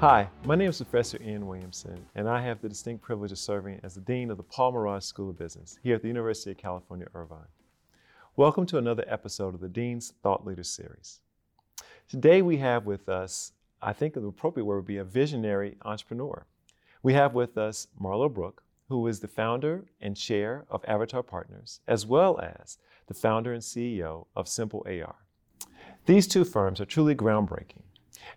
Hi, my name is Professor Ian Williamson, and I have the distinct privilege of serving as the Dean of the Paul Merage School of Business here at the University of California, Irvine. Welcome to another episode of the Dean's Thought Leaders Series. Today we have with us, I think the appropriate word would be a visionary entrepreneur. We have with us Marlo Brooke, who is the founder and chair of Avatar Partners, as well as the founder and CEO of Simple AR. These two firms are truly groundbreaking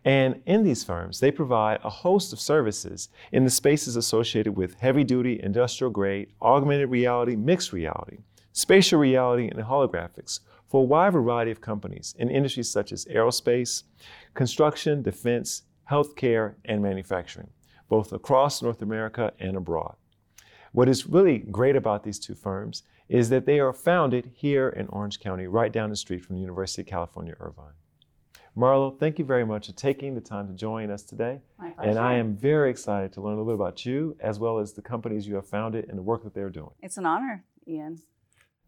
and in these firms, they provide a host of services in the spaces associated with heavy duty, industrial grade, augmented reality, mixed reality, spatial reality, and holographics for a wide variety of companies in industries such as aerospace, construction, defense, healthcare, and manufacturing, both across North America and abroad. What is really great about these two firms is that they are founded here in Orange County, right down the street from the University of California, Irvine. Marlo, thank you very much for taking the time to join us today. My pleasure. And I am very excited to learn a little bit about you as well as the companies you have founded and the work that they're doing. It's an honor, Ian.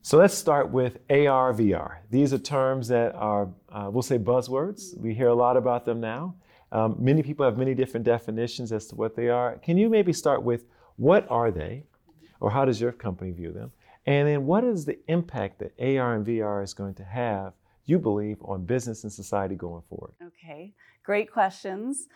So let's start with AR, VR. These are terms that are, uh, we'll say, buzzwords. We hear a lot about them now. Um, many people have many different definitions as to what they are. Can you maybe start with what are they, or how does your company view them? And then what is the impact that AR and VR is going to have you believe on business and society going forward? Okay, great questions.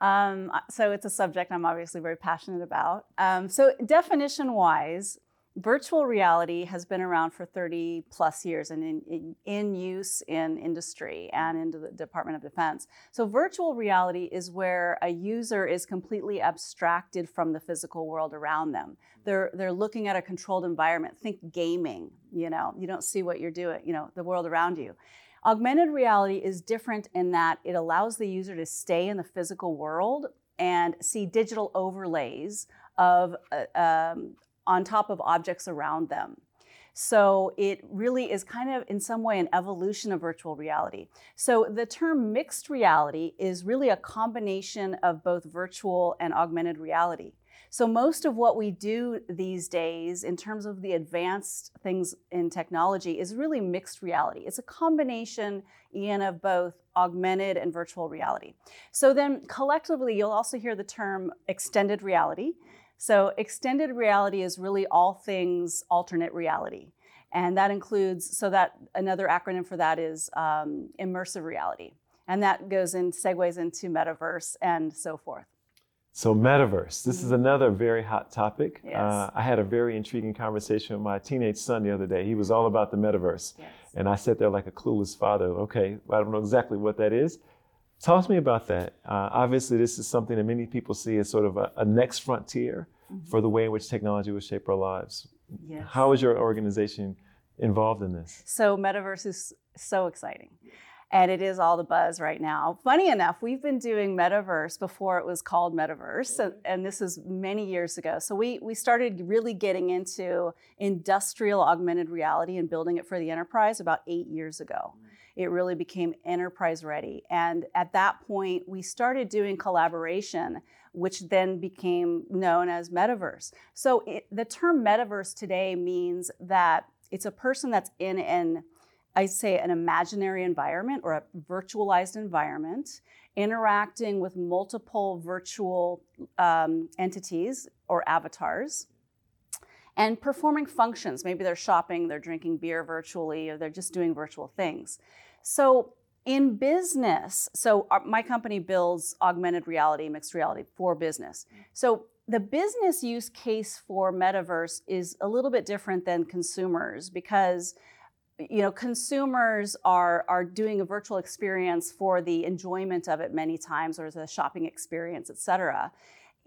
Um, so it's a subject I'm obviously very passionate about. Um, so definition wise, virtual reality has been around for 30 plus years and in, in, in, use in industry and into the Department of Defense. So virtual reality is where a user is completely abstracted from the physical world around them. They're, they're looking at a controlled environment. Think gaming, you know, you don't see what you're doing, you know, the world around you. Augmented reality is different in that it allows the user to stay in the physical world and see digital overlays of uh, um, on top of objects around them. So it really is kind of, in some way, an evolution of virtual reality. So the term mixed reality is really a combination of both virtual and augmented reality. So most of what we do these days in terms of the advanced things in technology is really mixed reality. It's a combination, Ian, of both augmented and virtual reality. So then collectively, you'll also hear the term extended reality. So, extended reality is really all things alternate reality. And that includes, so that another acronym for that is um, immersive reality. And that goes in, segues into metaverse and so forth. So, metaverse, this mm-hmm. is another very hot topic. Yes. Uh, I had a very intriguing conversation with my teenage son the other day. He was all about the metaverse. Yes. And I sat there like a clueless father. Okay, I don't know exactly what that is. Talk to me about that. Uh, obviously, this is something that many people see as sort of a, a next frontier mm-hmm. for the way in which technology will shape our lives. Yes. How is your organization involved in this? So, metaverse is so exciting. And it is all the buzz right now. Funny enough, we've been doing metaverse before it was called metaverse, and, and this is many years ago. So we we started really getting into industrial augmented reality and building it for the enterprise about eight years ago. Mm-hmm it really became enterprise ready. And at that point, we started doing collaboration, which then became known as metaverse. So it, the term metaverse today means that it's a person that's in an I say an imaginary environment or a virtualized environment, interacting with multiple virtual um, entities or avatars and performing functions. Maybe they're shopping, they're drinking beer virtually, or they're just doing virtual things. So in business, so our, my company builds augmented reality, mixed reality for business. Mm. So the business use case for metaverse is a little bit different than consumers because you know consumers are are doing a virtual experience for the enjoyment of it many times or as a shopping experience et cetera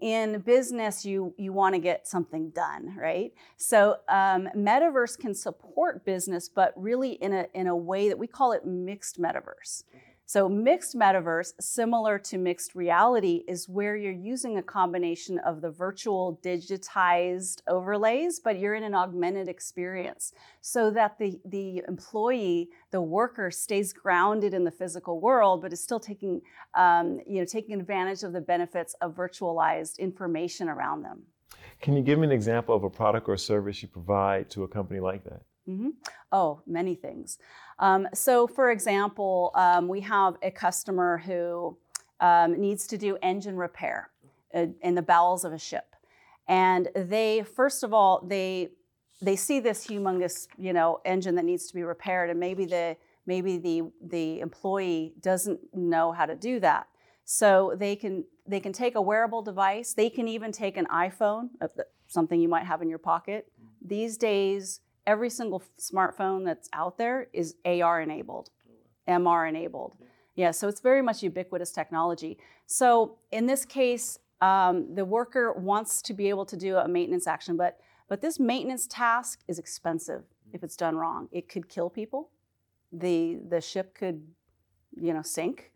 in business you you want to get something done right? So um, metaverse can support business but really in a in a way that we call it mixed metaverse so, mixed metaverse, similar to mixed reality, is where you're using a combination of the virtual digitized overlays, but you're in an augmented experience so that the, the employee, the worker, stays grounded in the physical world, but is still taking, um, you know, taking advantage of the benefits of virtualized information around them. Can you give me an example of a product or service you provide to a company like that? Mm-hmm. Oh, many things. Um, so, for example, um, we have a customer who um, needs to do engine repair uh, in the bowels of a ship. And they, first of all, they they see this humongous, you know, engine that needs to be repaired, and maybe the maybe the the employee doesn't know how to do that. So they can they can take a wearable device. They can even take an iPhone, something you might have in your pocket. These days, every single smartphone that's out there is AR enabled, MR enabled. Yeah, so it's very much ubiquitous technology. So in this case, um, the worker wants to be able to do a maintenance action, but but this maintenance task is expensive if it's done wrong. It could kill people. The the ship could, you know, sink.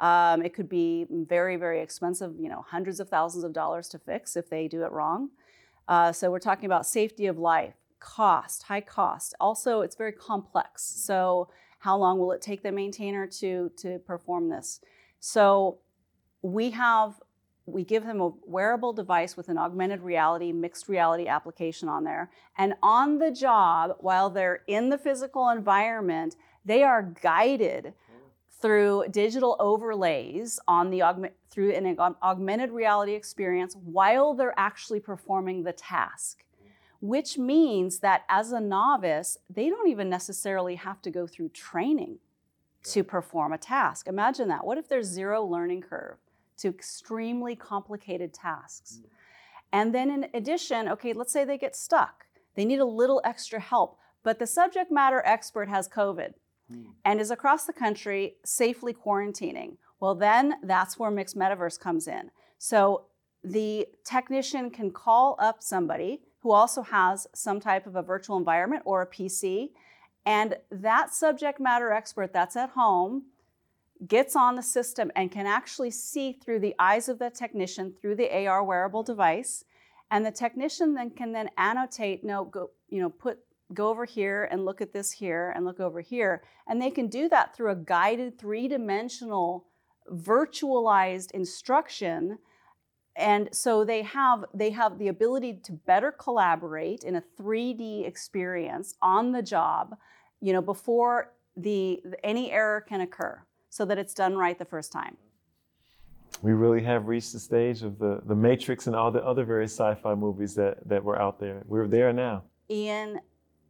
Um, it could be very very expensive. You know, hundreds of thousands of dollars to fix if they do it wrong. Uh, so we're talking about safety of life, cost, high cost. Also, it's very complex. So how long will it take the maintainer to to perform this? So we have we give them a wearable device with an augmented reality, mixed reality application on there. And on the job, while they're in the physical environment, they are guided through digital overlays on the augment through an augmented reality experience while they're actually performing the task which means that as a novice they don't even necessarily have to go through training to perform a task imagine that what if there's zero learning curve to extremely complicated tasks. Mm. And then, in addition, okay, let's say they get stuck. They need a little extra help, but the subject matter expert has COVID mm. and is across the country safely quarantining. Well, then that's where Mixed Metaverse comes in. So the technician can call up somebody who also has some type of a virtual environment or a PC, and that subject matter expert that's at home gets on the system and can actually see through the eyes of the technician through the AR wearable device. And the technician then can then annotate, no, go, you know, put go over here and look at this here and look over here. And they can do that through a guided three-dimensional virtualized instruction. And so they have they have the ability to better collaborate in a 3D experience on the job, you know, before the any error can occur so that it's done right the first time. We really have reached the stage of the, the Matrix and all the other various sci fi movies that, that were out there. We're there now. Ian,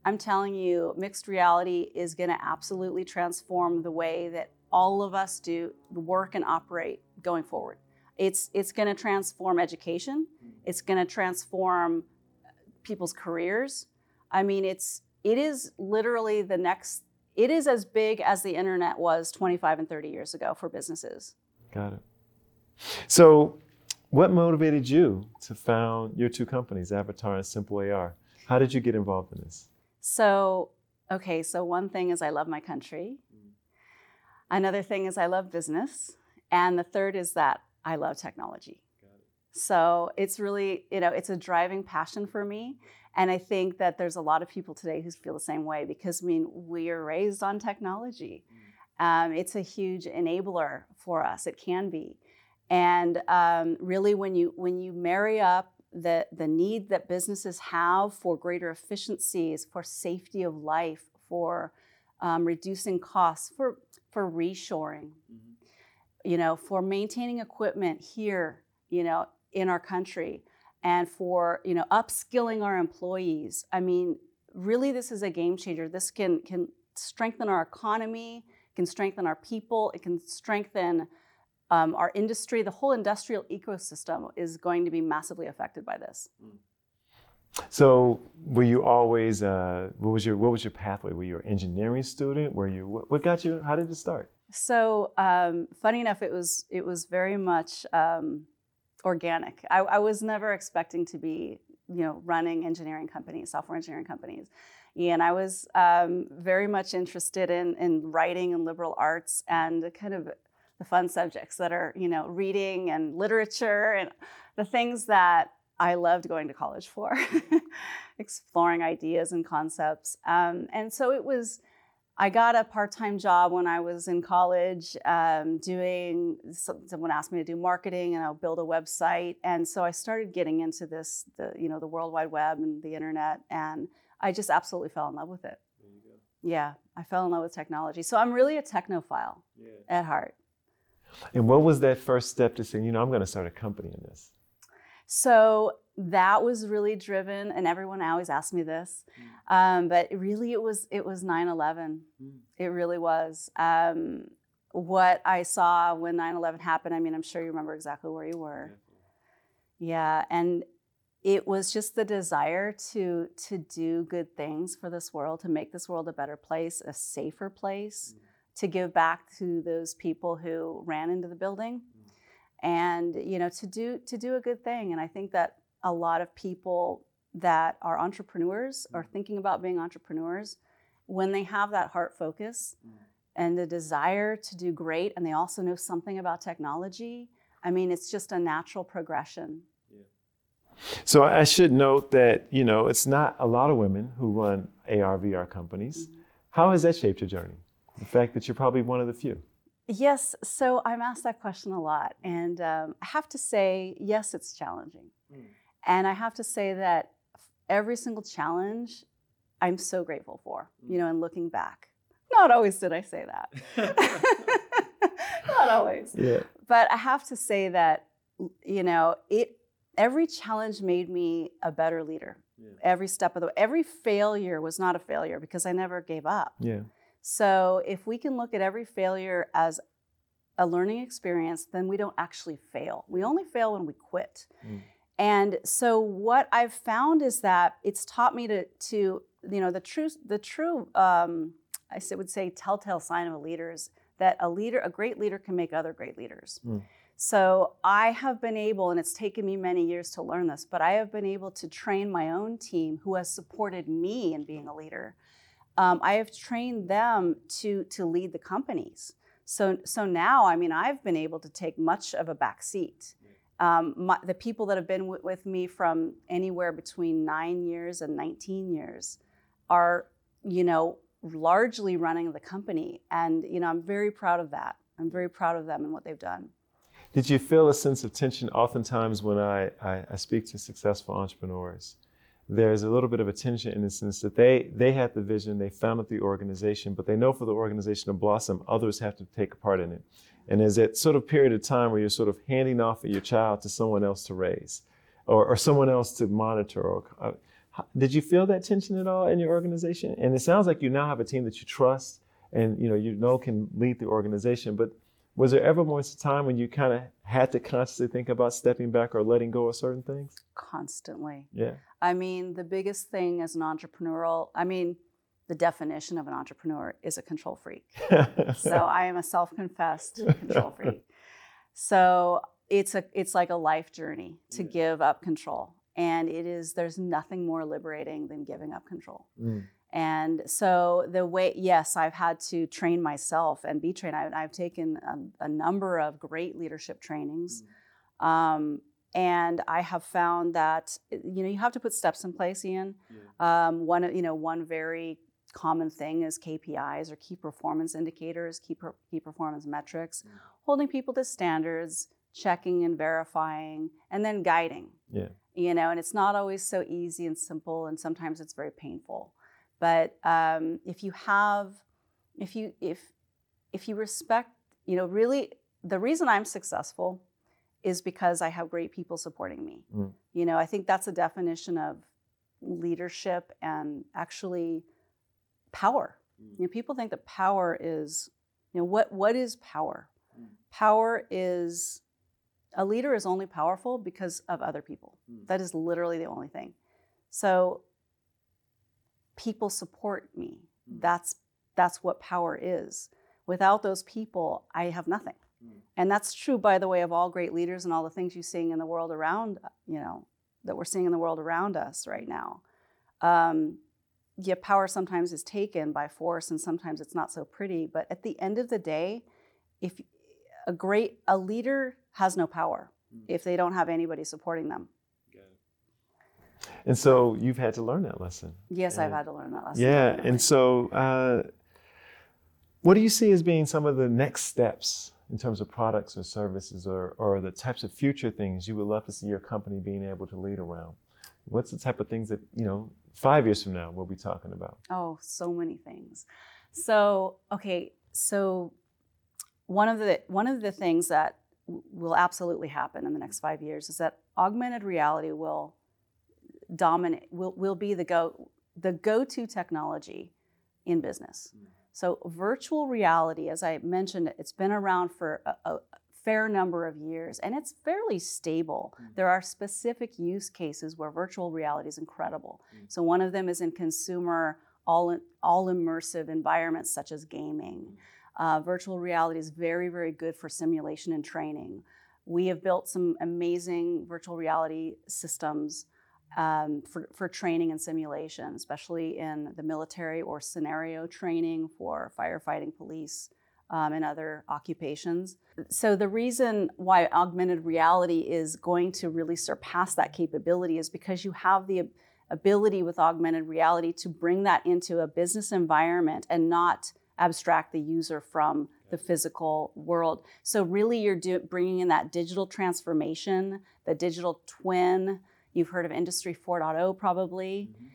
I'm telling you, mixed reality is going to absolutely transform the way that all of us do work and operate going forward. It's, it's going to transform education, mm-hmm. it's going to transform uh, people's careers. I mean, it's, it is literally the next it is as big as the internet was 25 and 30 years ago for businesses. Got it. So, what motivated you to found your two companies, Avatar and Simple AR? How did you get involved in this? So, okay, so one thing is I love my country. Mm. Another thing is I love business. And the third is that I love technology. So it's really, you know, it's a driving passion for me. And I think that there's a lot of people today who feel the same way because, I mean, we are raised on technology. Mm. Um, it's a huge enabler for us. It can be. And um, really, when you when you marry up the the need that businesses have for greater efficiencies, for safety of life, for um, reducing costs, for for reshoring, mm-hmm. You know, for maintaining equipment here, you know, in our country and for you know upskilling our employees. I mean really this is a game changer. This can can strengthen our economy can strengthen our people it can strengthen um, our industry. The whole industrial ecosystem is going to be massively affected by this. So were you always uh, what was your what was your pathway? Were you an engineering student? Were you what, what got you? How did it start so um, funny enough it was it was very much um, organic. I, I, was never expecting to be, you know, running engineering companies, software engineering companies. And I was um, very much interested in, in writing and liberal arts and kind of the fun subjects that are, you know, reading and literature and the things that I loved going to college for, exploring ideas and concepts. Um, and so it was I got a part-time job when I was in college, um, doing. Someone asked me to do marketing, and I'll build a website, and so I started getting into this, the you know, the World Wide Web and the internet, and I just absolutely fell in love with it. Yeah, I fell in love with technology. So I'm really a technophile yeah. at heart. And what was that first step to saying, you know, I'm going to start a company in this? So that was really driven, and everyone always asks me this, mm. um, but really it was it was 9/11. Mm. It really was. Um, what I saw when 9/11 happened. I mean, I'm sure you remember exactly where you were. Yeah, and it was just the desire to to do good things for this world, to make this world a better place, a safer place, mm. to give back to those people who ran into the building and you know to do to do a good thing and i think that a lot of people that are entrepreneurs or mm-hmm. thinking about being entrepreneurs when they have that heart focus mm. and the desire to do great and they also know something about technology i mean it's just a natural progression so i should note that you know it's not a lot of women who run ar vr companies mm-hmm. how has that shaped your journey the fact that you're probably one of the few Yes, so I'm asked that question a lot, and um, I have to say, yes, it's challenging. Mm. And I have to say that every single challenge, I'm so grateful for, mm. you know, and looking back. Not always did I say that. Not always. Yeah. But I have to say that, you know, it every challenge made me a better leader. Yeah. Every step of the way. Every failure was not a failure because I never gave up. Yeah. So if we can look at every failure as a learning experience, then we don't actually fail. We only fail when we quit. Mm. And so what I've found is that it's taught me to, to you know, the true, the true, um, I would say, telltale sign of a leader is that a leader, a great leader, can make other great leaders. Mm. So I have been able, and it's taken me many years to learn this, but I have been able to train my own team who has supported me in being a leader um, I have trained them to to lead the companies. So so now, I mean, I've been able to take much of a back seat. Um, my, the people that have been w- with me from anywhere between nine years and 19 years are, you know, largely running the company, and you know, I'm very proud of that. I'm very proud of them and what they've done. Did you feel a sense of tension oftentimes when I, I, I speak to successful entrepreneurs? there's a little bit of a tension in the sense that they they had the vision, they founded the organization, but they know for the organization to blossom, others have to take a part in it. And is that sort of period of time where you're sort of handing off your child to someone else to raise, or, or someone else to monitor. Or uh, did you feel that tension at all in your organization? And it sounds like you now have a team that you trust and you know you know can lead the organization, but was there ever moments of time when you kind of had to consciously think about stepping back or letting go of certain things? Constantly. Yeah. I mean, the biggest thing as an entrepreneurial, I mean, the definition of an entrepreneur is a control freak. so I am a self-confessed control freak. So it's a it's like a life journey to yeah. give up control. And it is there's nothing more liberating than giving up control. Mm. And so the way, yes, I've had to train myself and be trained. I, have taken a, a, number of great leadership trainings. Mm. Um, and I have found that, you know, you have to put steps in place, Ian. Yeah. Um, one, you know, one very common thing is KPIs or key performance indicators, key, per, key performance metrics, mm. holding people to standards, checking and verifying, and then guiding. Yeah. You know, and it's not always so easy and simple, and sometimes it's very painful. But um, if you have, if you if if you respect, you know, really the reason I'm successful is because I have great people supporting me. Mm. You know, I think that's a definition of leadership and actually power. Mm. You know, people think that power is, you know, what what is power? Mm. Power is a leader is only powerful because of other people. Mm. That is literally the only thing. So people support me. Mm. That's that's what power is. Without those people, I have nothing. Mm. And that's true, by the way, of all great leaders and all the things you're seeing in the world around, you know, that we're seeing in the world around us right now. Um, yeah, power sometimes is taken by force, and sometimes it's not so pretty. But at the end of the day, if a great a leader has no power mm. if they don't have anybody supporting them. And so you've had to learn that lesson. Yes, and, I've had to learn that lesson. Yeah. And so, uh, what do you see as being some of the next steps in terms of products or services or, or the types of future things you would love to see your company being able to lead around? What's the type of things that, you know, five years from now we'll be talking about? Oh, so many things. So, okay, so one of the one of the things that will absolutely happen in the next five years is that augmented reality will dominate will, will be the go the go-to technology in business. Mm. So virtual reality, as I mentioned, it's been around for a, a fair number of years and it's fairly stable. Mm. There are specific use cases where virtual reality is incredible. Mm. So one of them is in consumer all, all immersive environments such as gaming. Uh, virtual reality is very, very good for simulation and training. We have built some amazing virtual reality systems um, for, for training and simulation, especially in the military or scenario training for firefighting, police, um, and other occupations. So, the reason why augmented reality is going to really surpass that capability is because you have the ability with augmented reality to bring that into a business environment and not abstract the user from the physical world. So, really, you're do, bringing in that digital transformation, the digital twin. You've heard of Industry 4.0 probably. Mm-hmm.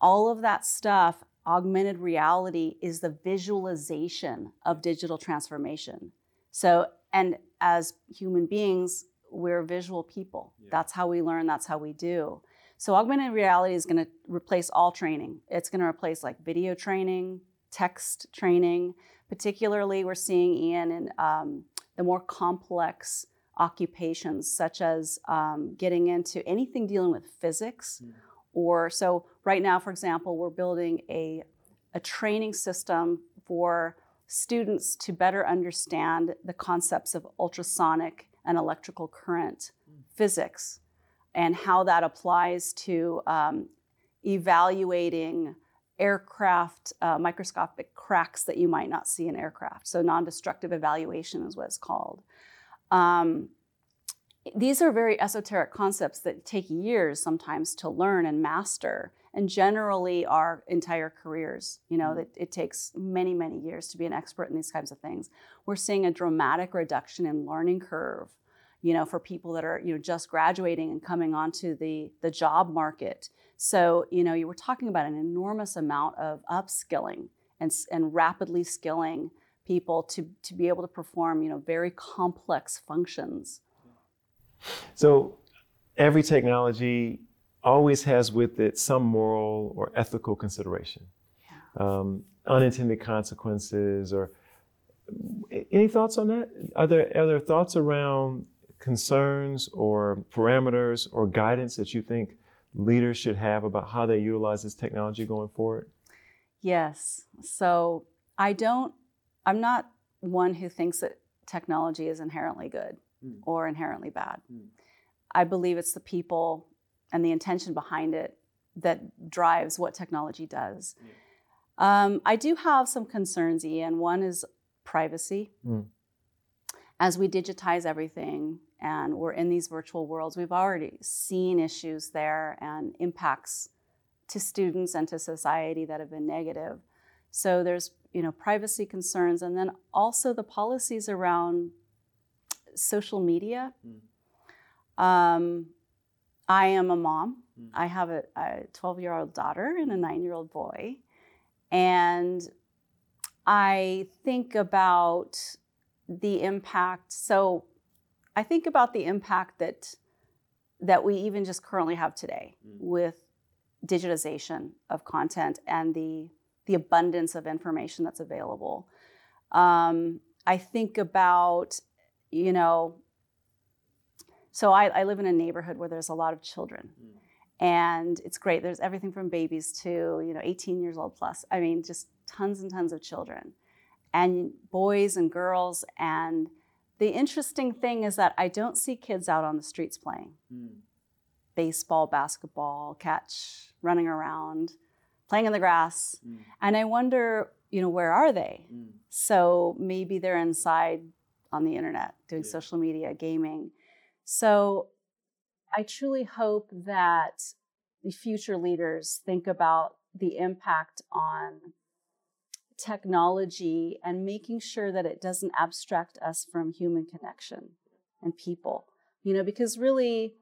All of that stuff, augmented reality is the visualization of digital transformation. So, and as human beings, we're visual people. Yeah. That's how we learn, that's how we do. So, augmented reality is going to replace all training. It's going to replace like video training, text training. Particularly, we're seeing Ian in um, the more complex occupations, such as um, getting into anything dealing with physics. Mm. Or so, right now, for example, we're building a, a training system for students to better understand the concepts of ultrasonic and electrical current mm. physics and how that applies to um, evaluating aircraft uh, microscopic cracks that you might not see in aircraft. So, non destructive evaluation is what it's called. Um, these are very esoteric concepts that take years sometimes to learn and master, and generally our entire careers. You know, mm-hmm. that it takes many, many years to be an expert in these kinds of things. We're seeing a dramatic reduction in learning curve you know, for people that are, you know, just graduating and coming onto the, the job market. So, you know, you were talking about an enormous amount of upskilling and, and rapidly skilling people to, to be able to perform, you know, very complex functions. So every technology always has with it some moral or ethical consideration, yeah. um, unintended consequences, or any thoughts on that? Are there, are there thoughts around concerns or parameters or guidance that you think leaders should have about how they utilize this technology going forward? Yes. So I don't, I'm not one who thinks that technology is inherently good mm. or inherently bad. Mm. I believe it's the people and the intention behind it that drives what technology does. Yeah. Um, I do have some concerns, Ian. One is privacy. Mm. As we digitize everything, and we're in these virtual worlds, we've already seen issues there and impacts to students and to society that have been negative. So there's you know privacy concerns, and then also the policies around social media. Mm. Um, I am a mom. Mm. I have a 12 year old daughter and a nine year old boy. And I think about the impact. So I think about the impact that that we even just currently have today mm. with digitization of content and the the abundance of information that's available. Um, I think about, you know, so I, I, live in a neighborhood where there's a lot of children. Mm. And it's great. There's everything from babies to, you know, 18 years old plus. I mean, just tons and tons of children. And boys and girls and the interesting thing is that I don't see kids out on the streets playing mm. baseball, basketball, catch, running around, playing in the grass. Mm. And I wonder, you know, where are they? Mm. So maybe they're inside on the internet doing yeah. social media, gaming. So I truly hope that the future leaders think about the impact on technology and making sure that it doesn't abstract us from human connection and people. You know, because really,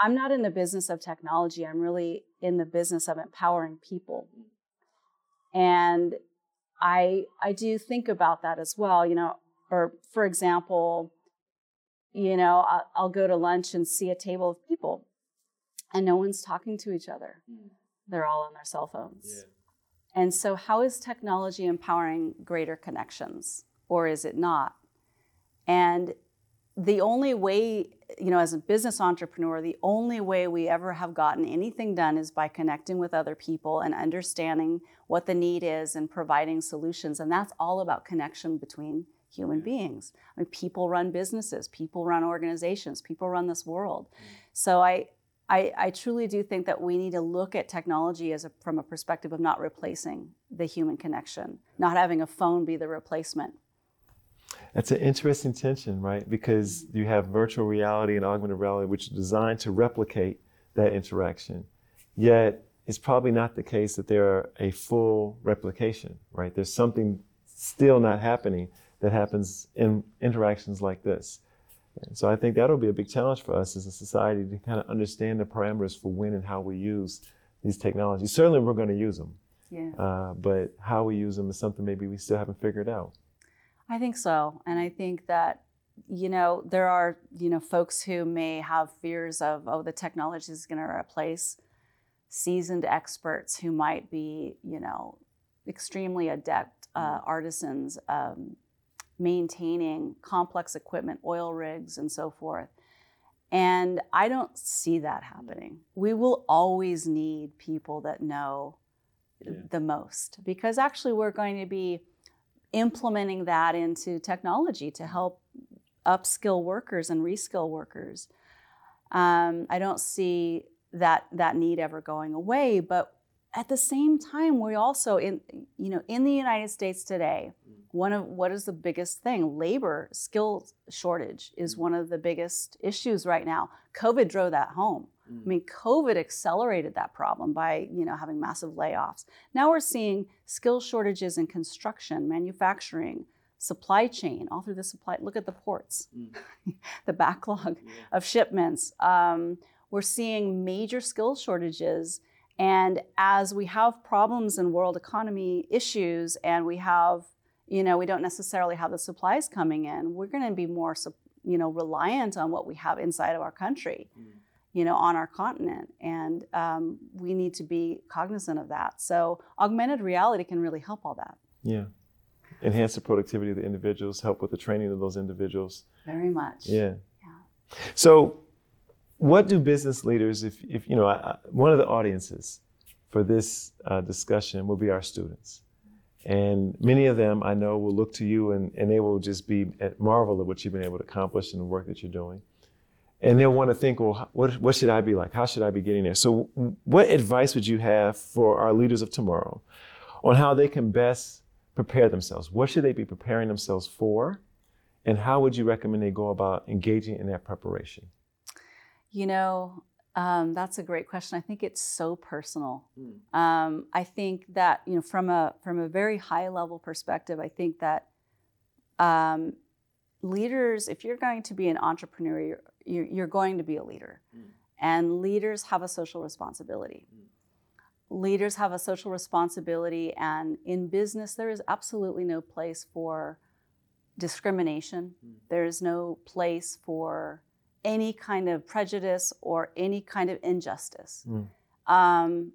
I'm not in the business of technology, I'm really in the business of empowering people. And I I do think about that as well. You know, or for example, you know, I'll, I'll go to lunch and see a table of people and no one's talking to each other. Mm. They're all on their cell phones. Yeah. And so, how is technology empowering greater connections, or is it not? And the only way, you know, as a business entrepreneur, the only way we ever have gotten anything done is by connecting with other people and understanding what the need is and providing solutions. And that's all about connection between human beings. I mean, people run businesses, people run organizations, people run this world. Mm. So I, I, I, truly do think that we need to look at technology as a, from a perspective of not replacing the human connection, not having a phone be the replacement. That's an interesting tension, right? Because you have virtual reality and augmented reality, which are designed to replicate that interaction. Yet, it's probably not the case that they're a full replication, right? There's something still not happening that happens in interactions like this. And so I think that'll be a big challenge for us as a society to kind of understand the parameters for when and how we use these technologies. Certainly, we're going to use them. Yeah. Uh, but how we use them is something maybe we still haven't figured out. I think so, and I think that you know there are you know folks who may have fears of oh the technology is going to replace seasoned experts who might be you know extremely adept uh, artisans um, maintaining complex equipment, oil rigs, and so forth. And I don't see that happening. We will always need people that know yeah. the most because actually we're going to be implementing that into technology to help upskill workers and reskill workers. Um, I don't see that that need ever going away, but at the same time, we also in you know in the United States today, one of what is the biggest thing labor skill shortage is mm. one of the biggest issues right now covid drove that home mm. i mean covid accelerated that problem by you know having massive layoffs now we're seeing skill shortages in construction manufacturing supply chain all through the supply look at the ports mm. the backlog yeah. of shipments um, we're seeing major skill shortages and as we have problems in world economy issues and we have you know, we don't necessarily have the supplies coming in. We're going to be more, you know, reliant on what we have inside of our country, mm. you know, on our continent, and um, we need to be cognizant of that. So, augmented reality can really help all that. Yeah, enhance the productivity of the individuals, help with the training of those individuals. Very much. Yeah. Yeah. So, what do business leaders, if, if you know, I, one of the audiences for this uh, discussion will be our students. And many of them I know will look to you and, and they will just be at marvel at what you've been able to accomplish and the work that you're doing. And they'll want to think, well, what, what should I be like? How should I be getting there? So, what advice would you have for our leaders of tomorrow on how they can best prepare themselves? What should they be preparing themselves for? And how would you recommend they go about engaging in that preparation? You know, um, that's a great question. I think it's so personal. Mm. Um, I think that you know, from a from a very high level perspective, I think that um, leaders, if you're going to be an entrepreneur, you're, you're, you're going to be a leader, mm. and leaders have a social responsibility. Mm. Leaders have a social responsibility, and in business, there is absolutely no place for discrimination. Mm. There is no place for any kind of prejudice or any kind of injustice. Mm. Um,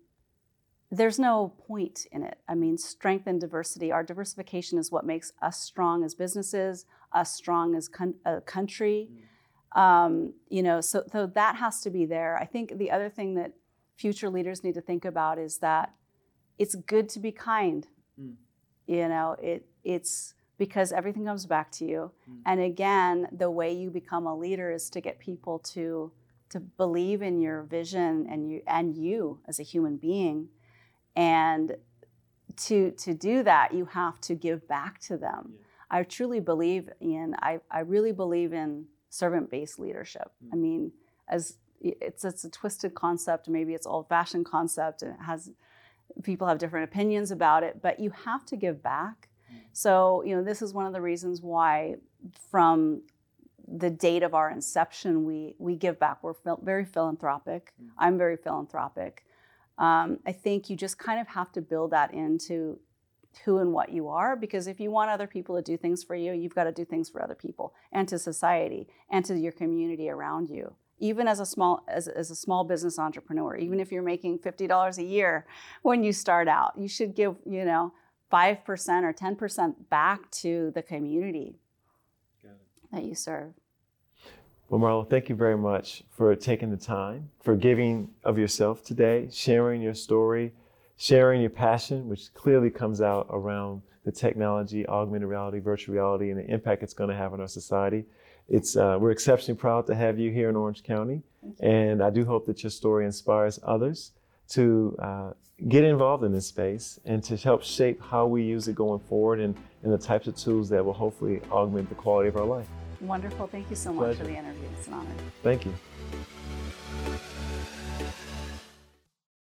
there's no point in it. I mean, strength and diversity. Our diversification is what makes us strong as businesses, us strong as con- a country. Mm. Um, you know, so, so that has to be there. I think the other thing that future leaders need to think about is that it's good to be kind. Mm. You know, it it's because everything comes back to you. Mm. And again, the way you become a leader is to get people to to believe in your vision and you and you as a human being. And to to do that, you have to give back to them. Yeah. I truly believe in I, I really believe in servant-based leadership. Mm. I mean, as it's it's a twisted concept, maybe it's old-fashioned concept and it has people have different opinions about it, but you have to give back so, you know, this is one of the reasons why from the date of our inception, we, we give back. We're very philanthropic. Mm-hmm. I'm very philanthropic. Um, I think you just kind of have to build that into who and what you are because if you want other people to do things for you, you've got to do things for other people and to society and to your community around you. Even as a small as, as a small business entrepreneur, even if you're making $50 a year when you start out, you should give, you know, 5% or 10% back to the community that you serve. Well, Marlo, thank you very much for taking the time, for giving of yourself today, sharing your story, sharing your passion, which clearly comes out around the technology, augmented reality, virtual reality, and the impact it's going to have on our society. It's, uh, we're exceptionally proud to have you here in Orange County, and I do hope that your story inspires others to uh, get involved in this space and to help shape how we use it going forward and, and the types of tools that will hopefully augment the quality of our life. Wonderful. Thank you so much Pleasure. for the interview. It's an honor. Thank you.